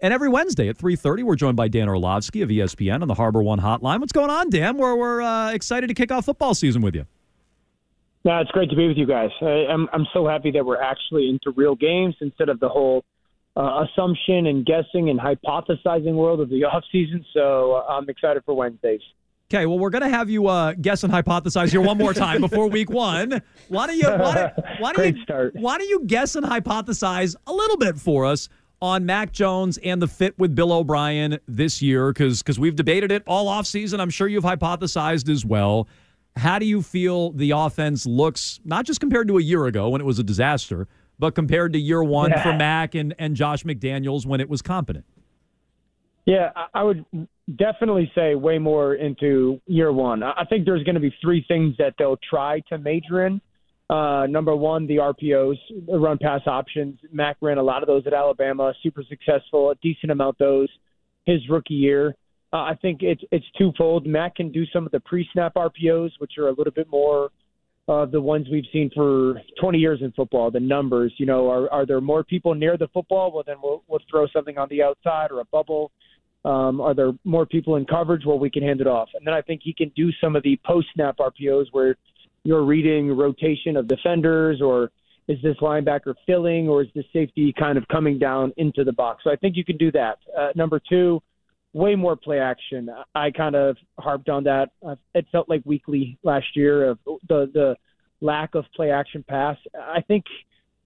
And every Wednesday at 3.30, we're joined by Dan Orlovsky of ESPN on the Harbor One Hotline. What's going on, Dan? We're, we're uh, excited to kick off football season with you. No, it's great to be with you guys. I, I'm I'm so happy that we're actually into real games instead of the whole uh, assumption and guessing and hypothesizing world of the off season. So uh, I'm excited for Wednesdays. Okay, well, we're going to have you uh, guess and hypothesize here one more time before week one. Why don't you why don't, why don't you start. why don't you guess and hypothesize a little bit for us on Mac Jones and the fit with Bill O'Brien this year? Because because we've debated it all off season. I'm sure you've hypothesized as well. How do you feel the offense looks, not just compared to a year ago when it was a disaster, but compared to year one Yeah. for Mac and, and Josh McDaniels when it was competent? Yeah, I- would definitely say way more into year one. I think there's going to be three things that they'll try to major in. Uh, number one, the RPOs, run pass options. Mac ran a lot of those at Alabama, super successful, a decent amount those his rookie year. Uh, I think it's it's twofold. Mac can do some of the pre-snap RPOs, which are a little bit more uh, the ones we've seen for 20 years in football. The numbers, you know, are are there more people near the football? Well, then we'll we'll throw something on the outside or a bubble. Um, are there more people in coverage? Well, we can hand it off. And then I think he can do some of the post snap RPOs where you're reading rotation of defenders or is this linebacker filling or is this safety kind of coming down into the box? So I think you can do that. Uh, number two, way more play action. I kind of harped on that. It felt like weekly last year of the the lack of play action pass. I think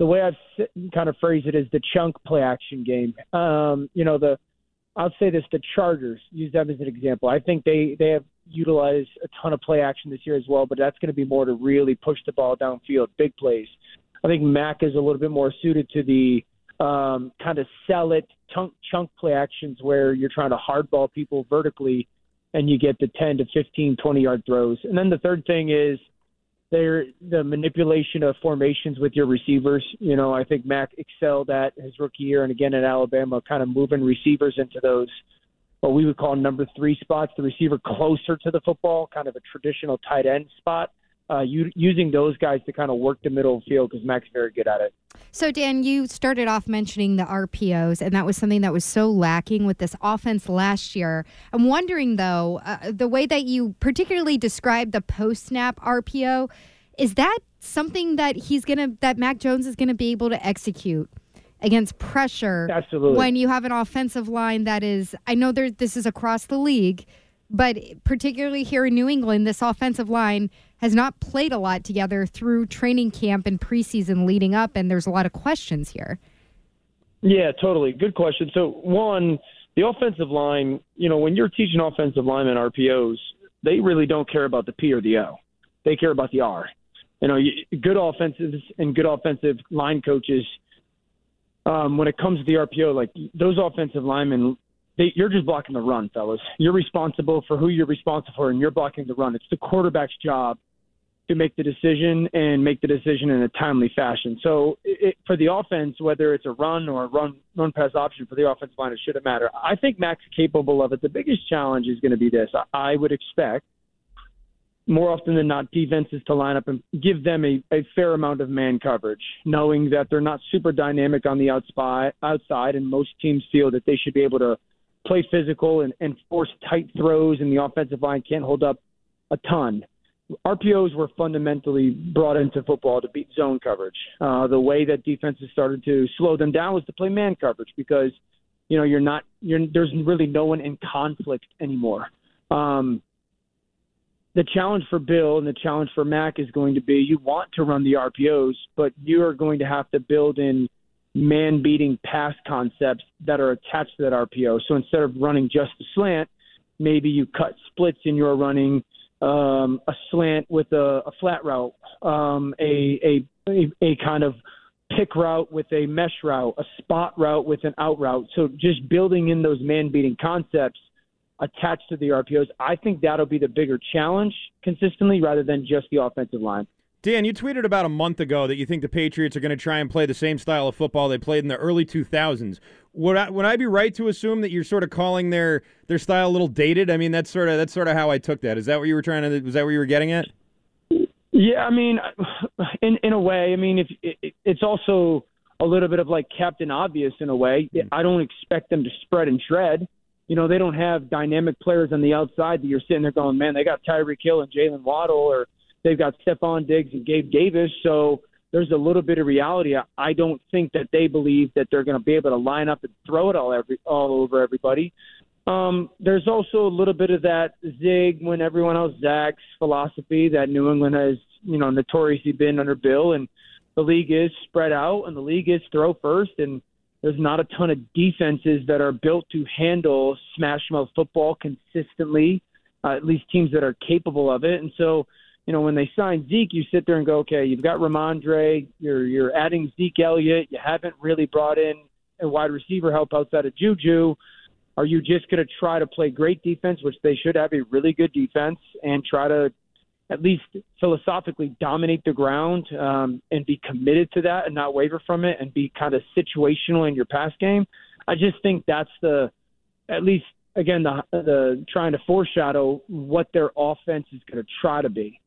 the way I've kind of phrased it is the chunk play action game. Um, you know the I'll say this: the Chargers use them as an example. I think they they have utilized a ton of play action this year as well, but that's going to be more to really push the ball downfield, big plays. I think Mac is a little bit more suited to the um, kind of sell it chunk chunk play actions where you're trying to hardball people vertically, and you get the 10 to 15, 20 yard throws. And then the third thing is there the manipulation of formations with your receivers. You know, I think Mac excelled at his rookie year and again at Alabama, kind of moving receivers into those what we would call number three spots, the receiver closer to the football, kind of a traditional tight end spot. Uh, u- using those guys to kind of work the middle of the field because Mac's very good at it. So, Dan, you started off mentioning the RPOs, and that was something that was so lacking with this offense last year. I'm wondering, though, uh, the way that you particularly described the post snap RPO, is that something that he's to, that Mac Jones is going to be able to execute? Against pressure, Absolutely. when you have an offensive line that is, I know there, this is across the league, but particularly here in New England, this offensive line has not played a lot together through training camp and preseason leading up, and there's a lot of questions here. Yeah, totally. Good question. So, one, the offensive line, you know, when you're teaching offensive linemen RPOs, they really don't care about the P or the O. They care about the R. You know, good offenses and good offensive line coaches, um, when it comes to the RPO, like those offensive linemen, they, you're just blocking the run, fellas. You're responsible for who you're responsible for, and you're blocking the run. It's the quarterback's job to make the decision and make the decision in a timely fashion. So it, for the offense, whether it's a run or a run run pass option for the offensive line, it shouldn't matter. I think Mac's capable of it. The biggest challenge is going to be this. I would expect more often than not defenses to line up and give them a, a fair amount of man coverage, knowing that they're not super dynamic on the outside, outside, and most teams feel that they should be able to play physical and, and force tight throws, and the offensive line can't hold up a ton. RPOs were fundamentally brought into football to beat zone coverage. Uh, the way that defenses started to slow them down was to play man coverage because you know you're not you're there's really no one in conflict anymore. Um, the challenge for Bill and the challenge for Mac is going to be you want to run the RPOs, but you are going to have to build in man beating pass concepts that are attached to that RPO. So instead of running just a slant, maybe you cut splits and you're running um, a slant with a, a flat route, um, a, a, a kind of pick route with a mesh route, a spot route with an out route. So just building in those man beating concepts attached to the RPOs, I think that'll be the bigger challenge consistently rather than just the offensive line. Dan, you tweeted about a month ago that you think the Patriots are going to try and play the same style of football they played in the early 2000s. Would I, would I be right to assume that you're sort of calling their their style a little dated? I mean, that's sort of that's sort of how I took that. Is that what you were trying to? Was that what you were getting at? Yeah, I mean, in in a way, I mean, if it, it's also a little bit of like Captain Obvious in a way. Hmm. I don't expect them to spread and shred. You know, they don't have dynamic players on the outside that you're sitting there going, man, they got Tyreek Hill and Jaylen Waddle, or they've got Stefon Diggs and Gabe Davis. So there's a little bit of reality. I don't think that they believe that they're going to be able to line up and throw it all every all over everybody. Um, there's also a little bit of that zig when everyone else zags philosophy that New England has, you know, notoriously been under Bill, and the league is spread out, and the league is throw first, and there's not a ton of defenses that are built to handle smash mouth football consistently, uh, at least teams that are capable of it, and so. You know, when they sign Zeke, you sit there and go, okay, you've got Rhamondre, you're you're adding Zeke Elliott, you haven't really brought in a wide receiver help outside of Juju. Are you just going to try to play great defense, which they should have a really good defense, and try to at least philosophically dominate the ground um, and be committed to that and not waver from it and be kind of situational in your pass game? I just think that's the, at least again, the the trying to foreshadow what their offense is going to try to be.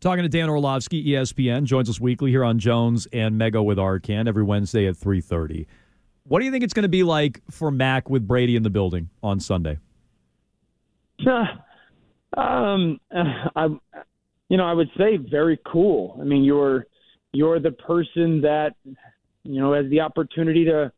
Talking to Dan Orlovsky, ESPN, joins us weekly here on Jones and Mego with Arcan every Wednesday at 3.30. What do you think it's going to be like for Mac with Brady in the building on Sunday? um, I, you know, I would say very cool. I mean, you're you're the person that you know has the opportunity to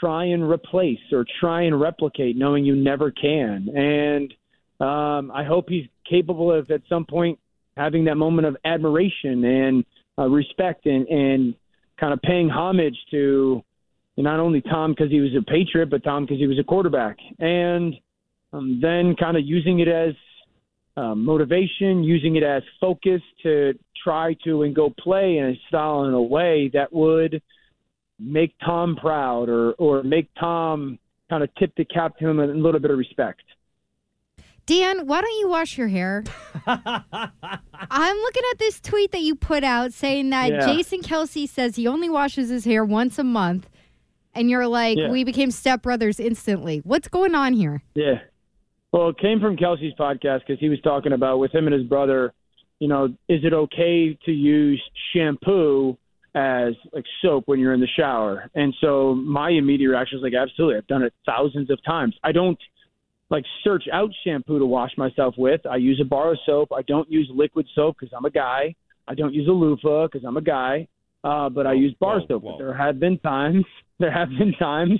try and replace or try and replicate, knowing you never can. And um, I hope he's capable of at some point having that moment of admiration and uh, respect and, and kind of paying homage to not only Tom because he was a Patriot, but Tom because he was a quarterback. And um, then kind of using it as um, motivation, using it as focus to try to and go play in a style in a way that would make Tom proud or or make Tom kind of tip the cap to him a little bit of respect. Dan, why don't you wash your hair? I'm looking at this tweet that you put out saying that Yeah. Jason Kelce says he only washes his hair once a month. And you're like, Yeah. we became stepbrothers instantly. What's going on here? Yeah. Well, it came from Kelce's podcast because he was talking about with him and his brother. You know, is it okay to use shampoo as like soap when you're in the shower? And so my immediate reaction was like, absolutely. I've done it thousands of times. I don't like search out shampoo to wash myself with. I use a bar of soap. I don't use liquid soap because I'm a guy. I don't use a loofah because I'm a guy. Uh, but I use bar whoa, soap. whoa. There have been times. There have been times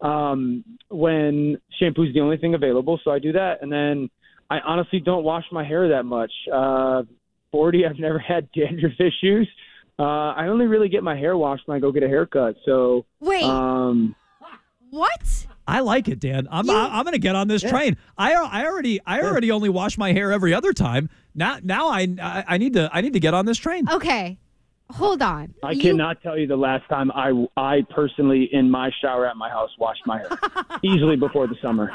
um, when shampoo's the only thing available, so I do that. And then I honestly don't wash my hair that much. Uh, 40, I've never had dandruff issues. Uh, I only really get my hair washed when I go get a haircut. So, Wait, um, what? I like it, Dan. I'm You- I, I'm going to get on this train. I I already I already only wash my hair every other time. Now now I I I need to I need to get on this train. Okay, hold on. I You- cannot tell you the last time I, I personally, in my shower at my house, washed my hair. Easily before the summer.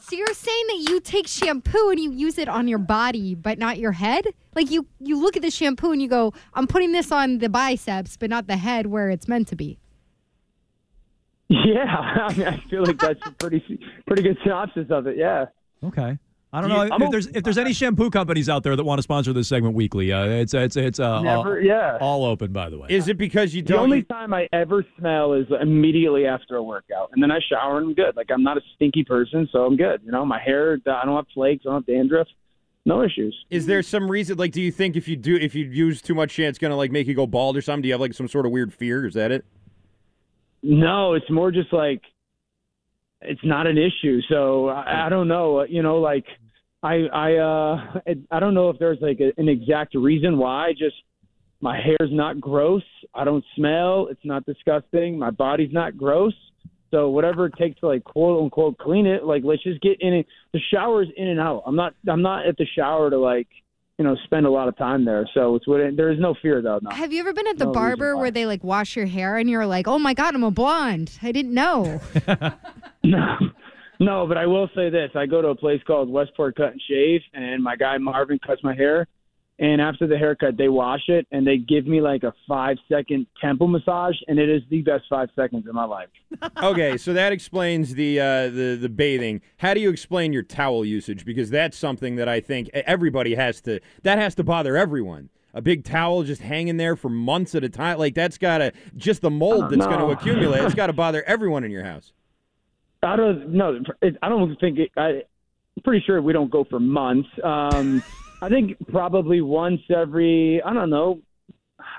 So you're saying that you take shampoo and you use it on your body, but not your head? Like you, you look at the shampoo and you go, "I'm putting this on the biceps, but not the head where it's meant to be." Yeah, I mean, I feel like that's a pretty pretty good synopsis of it. Yeah. Okay. I don't Do know you- if, I'm if there's if there's any shampoo companies out there that want to sponsor this segment weekly. Uh, it's it's it's uh, Never, all, yeah. all open by the way. Is it because you don't? The only time I ever smell is immediately after a workout, and then I shower and I'm good. Like I'm not a stinky person, so I'm good. You know, my hair, I don't have flakes, I don't have dandruff, no issues. Is there some reason? Like, do you think if you do, if you use too much, shampoo, it's gonna like make you go bald or something? Do you have like some sort of weird fear? Is that it? No, it's more just like it's not an issue. So I, I don't know. You know, like I I uh I don't know if there's like a, an exact reason why. Just my hair's not gross. I don't smell. It's not disgusting. My body's not gross. So whatever it takes to like quote unquote clean it, like let's just get in it. The shower's in and out. I'm not I'm not at the shower to like you know spend a lot of time there. So it's what there is no fear though. No. Have you ever been at the No barber where they like wash your hair and you're like, "Oh my god, I'm a blonde. I didn't know." No, no, but I will say this: I go to a place called Westport Cut and Shave, and my guy Marvin cuts my hair. And after the haircut, they wash it and they give me like a five second temple massage, and it is the best five seconds of my life. Okay, so that explains the uh, the the bathing. How do you explain your towel usage? Because that's something that I think everybody has to. That has to bother everyone. a big towel just hanging there for months at a time. Like that's got to just the mold that's going to accumulate. It's got to bother everyone in your house. I don't know. I don't think it, I, I'm pretty sure we don't go for months. Um, I think probably once every I don't know.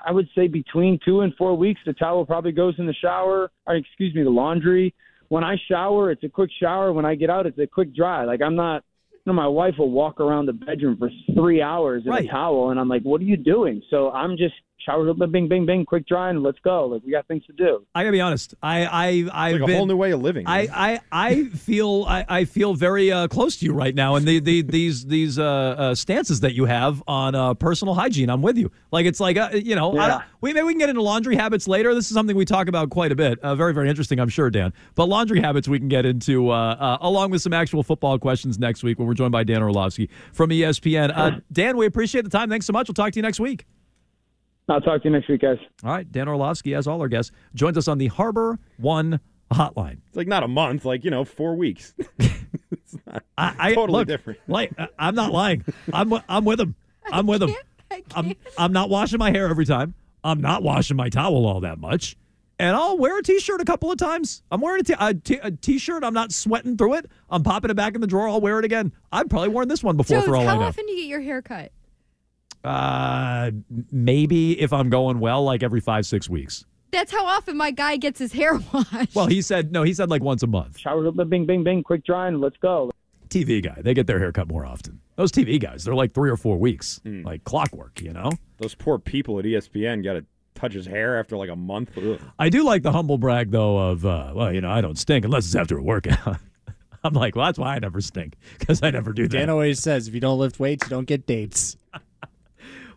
I would say between two and four weeks, the towel probably goes in the shower. Or excuse me, the laundry. When I shower, it's a quick shower. When I get out, it's a quick dry. Like I'm not. You know, my wife will walk around the bedroom for three hours in Right. a towel, and I'm like, "What are you doing?" So I'm just shower, bing, bing, bing, quick drying, and let's go. Like we got things to do. I gotta be honest. I I I've Like a been, whole new way of living. I, I, I feel I, I feel very uh, close to you right now, and the, the these these uh, uh, stances that you have on uh, personal hygiene. I'm with you. Like it's like uh, you know, Yeah. don't, we maybe we can get into laundry habits later. This is something we talk about quite a bit. Uh, very very interesting, I'm sure, Dan. But laundry habits we can get into uh, uh, along with some actual football questions next week when we're joined by Dan Orlovsky from ESPN. Uh, Dan, we appreciate the time. Thanks so much. We'll talk to you next week. I'll talk to you next week, guys. All right, Dan Orlovsky, as all our guests, joins us on the Harbor One hotline. it's like not a month, like you know, four weeks. I, I Totally look, different. Like I- I'm not lying. I'm I'm with him. I'm with him. I I'm can't. I'm not washing my hair every time. I'm not washing my towel all that much. And I'll wear a t-shirt a couple of times. I'm wearing a t- a t- a t-shirt. I'm not sweating through it. I'm popping it back in the drawer. I'll wear it again. I've probably worn this one before Jones, for all I how often do you get your hair cut? Uh, maybe if I'm going well, like every five six weeks. That's how often my guy gets his hair washed. Well, he said no. He said like once a month. Shower, bing, bing, bing, quick dry, and let's go. TV guy, they get their hair cut more often. Those TV guys, they're like three or four weeks, like clockwork. You know. Those poor people at ESPN got to touch his hair after like a month. Ugh. I do like the humble brag though of uh, well, you know, I don't stink unless it's after a workout. I'm like, well, that's why I never stink because I never do that. Dan always says if you don't lift weights, you don't get dates.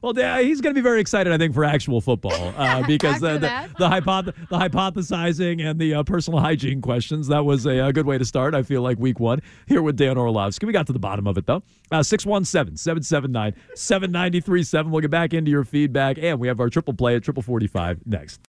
Well, he's going to be very excited, I think, for actual football uh, because the the, that. the, hypoth- the hypothesizing and the uh, personal hygiene questions that was a, a good way to start. I feel like week one here with Dan Orlovsky. We got to the bottom of it though. Uh, Six one seven seven seven nine seven ninety three seven. We'll get back into your feedback and we have our triple play at triple forty five next.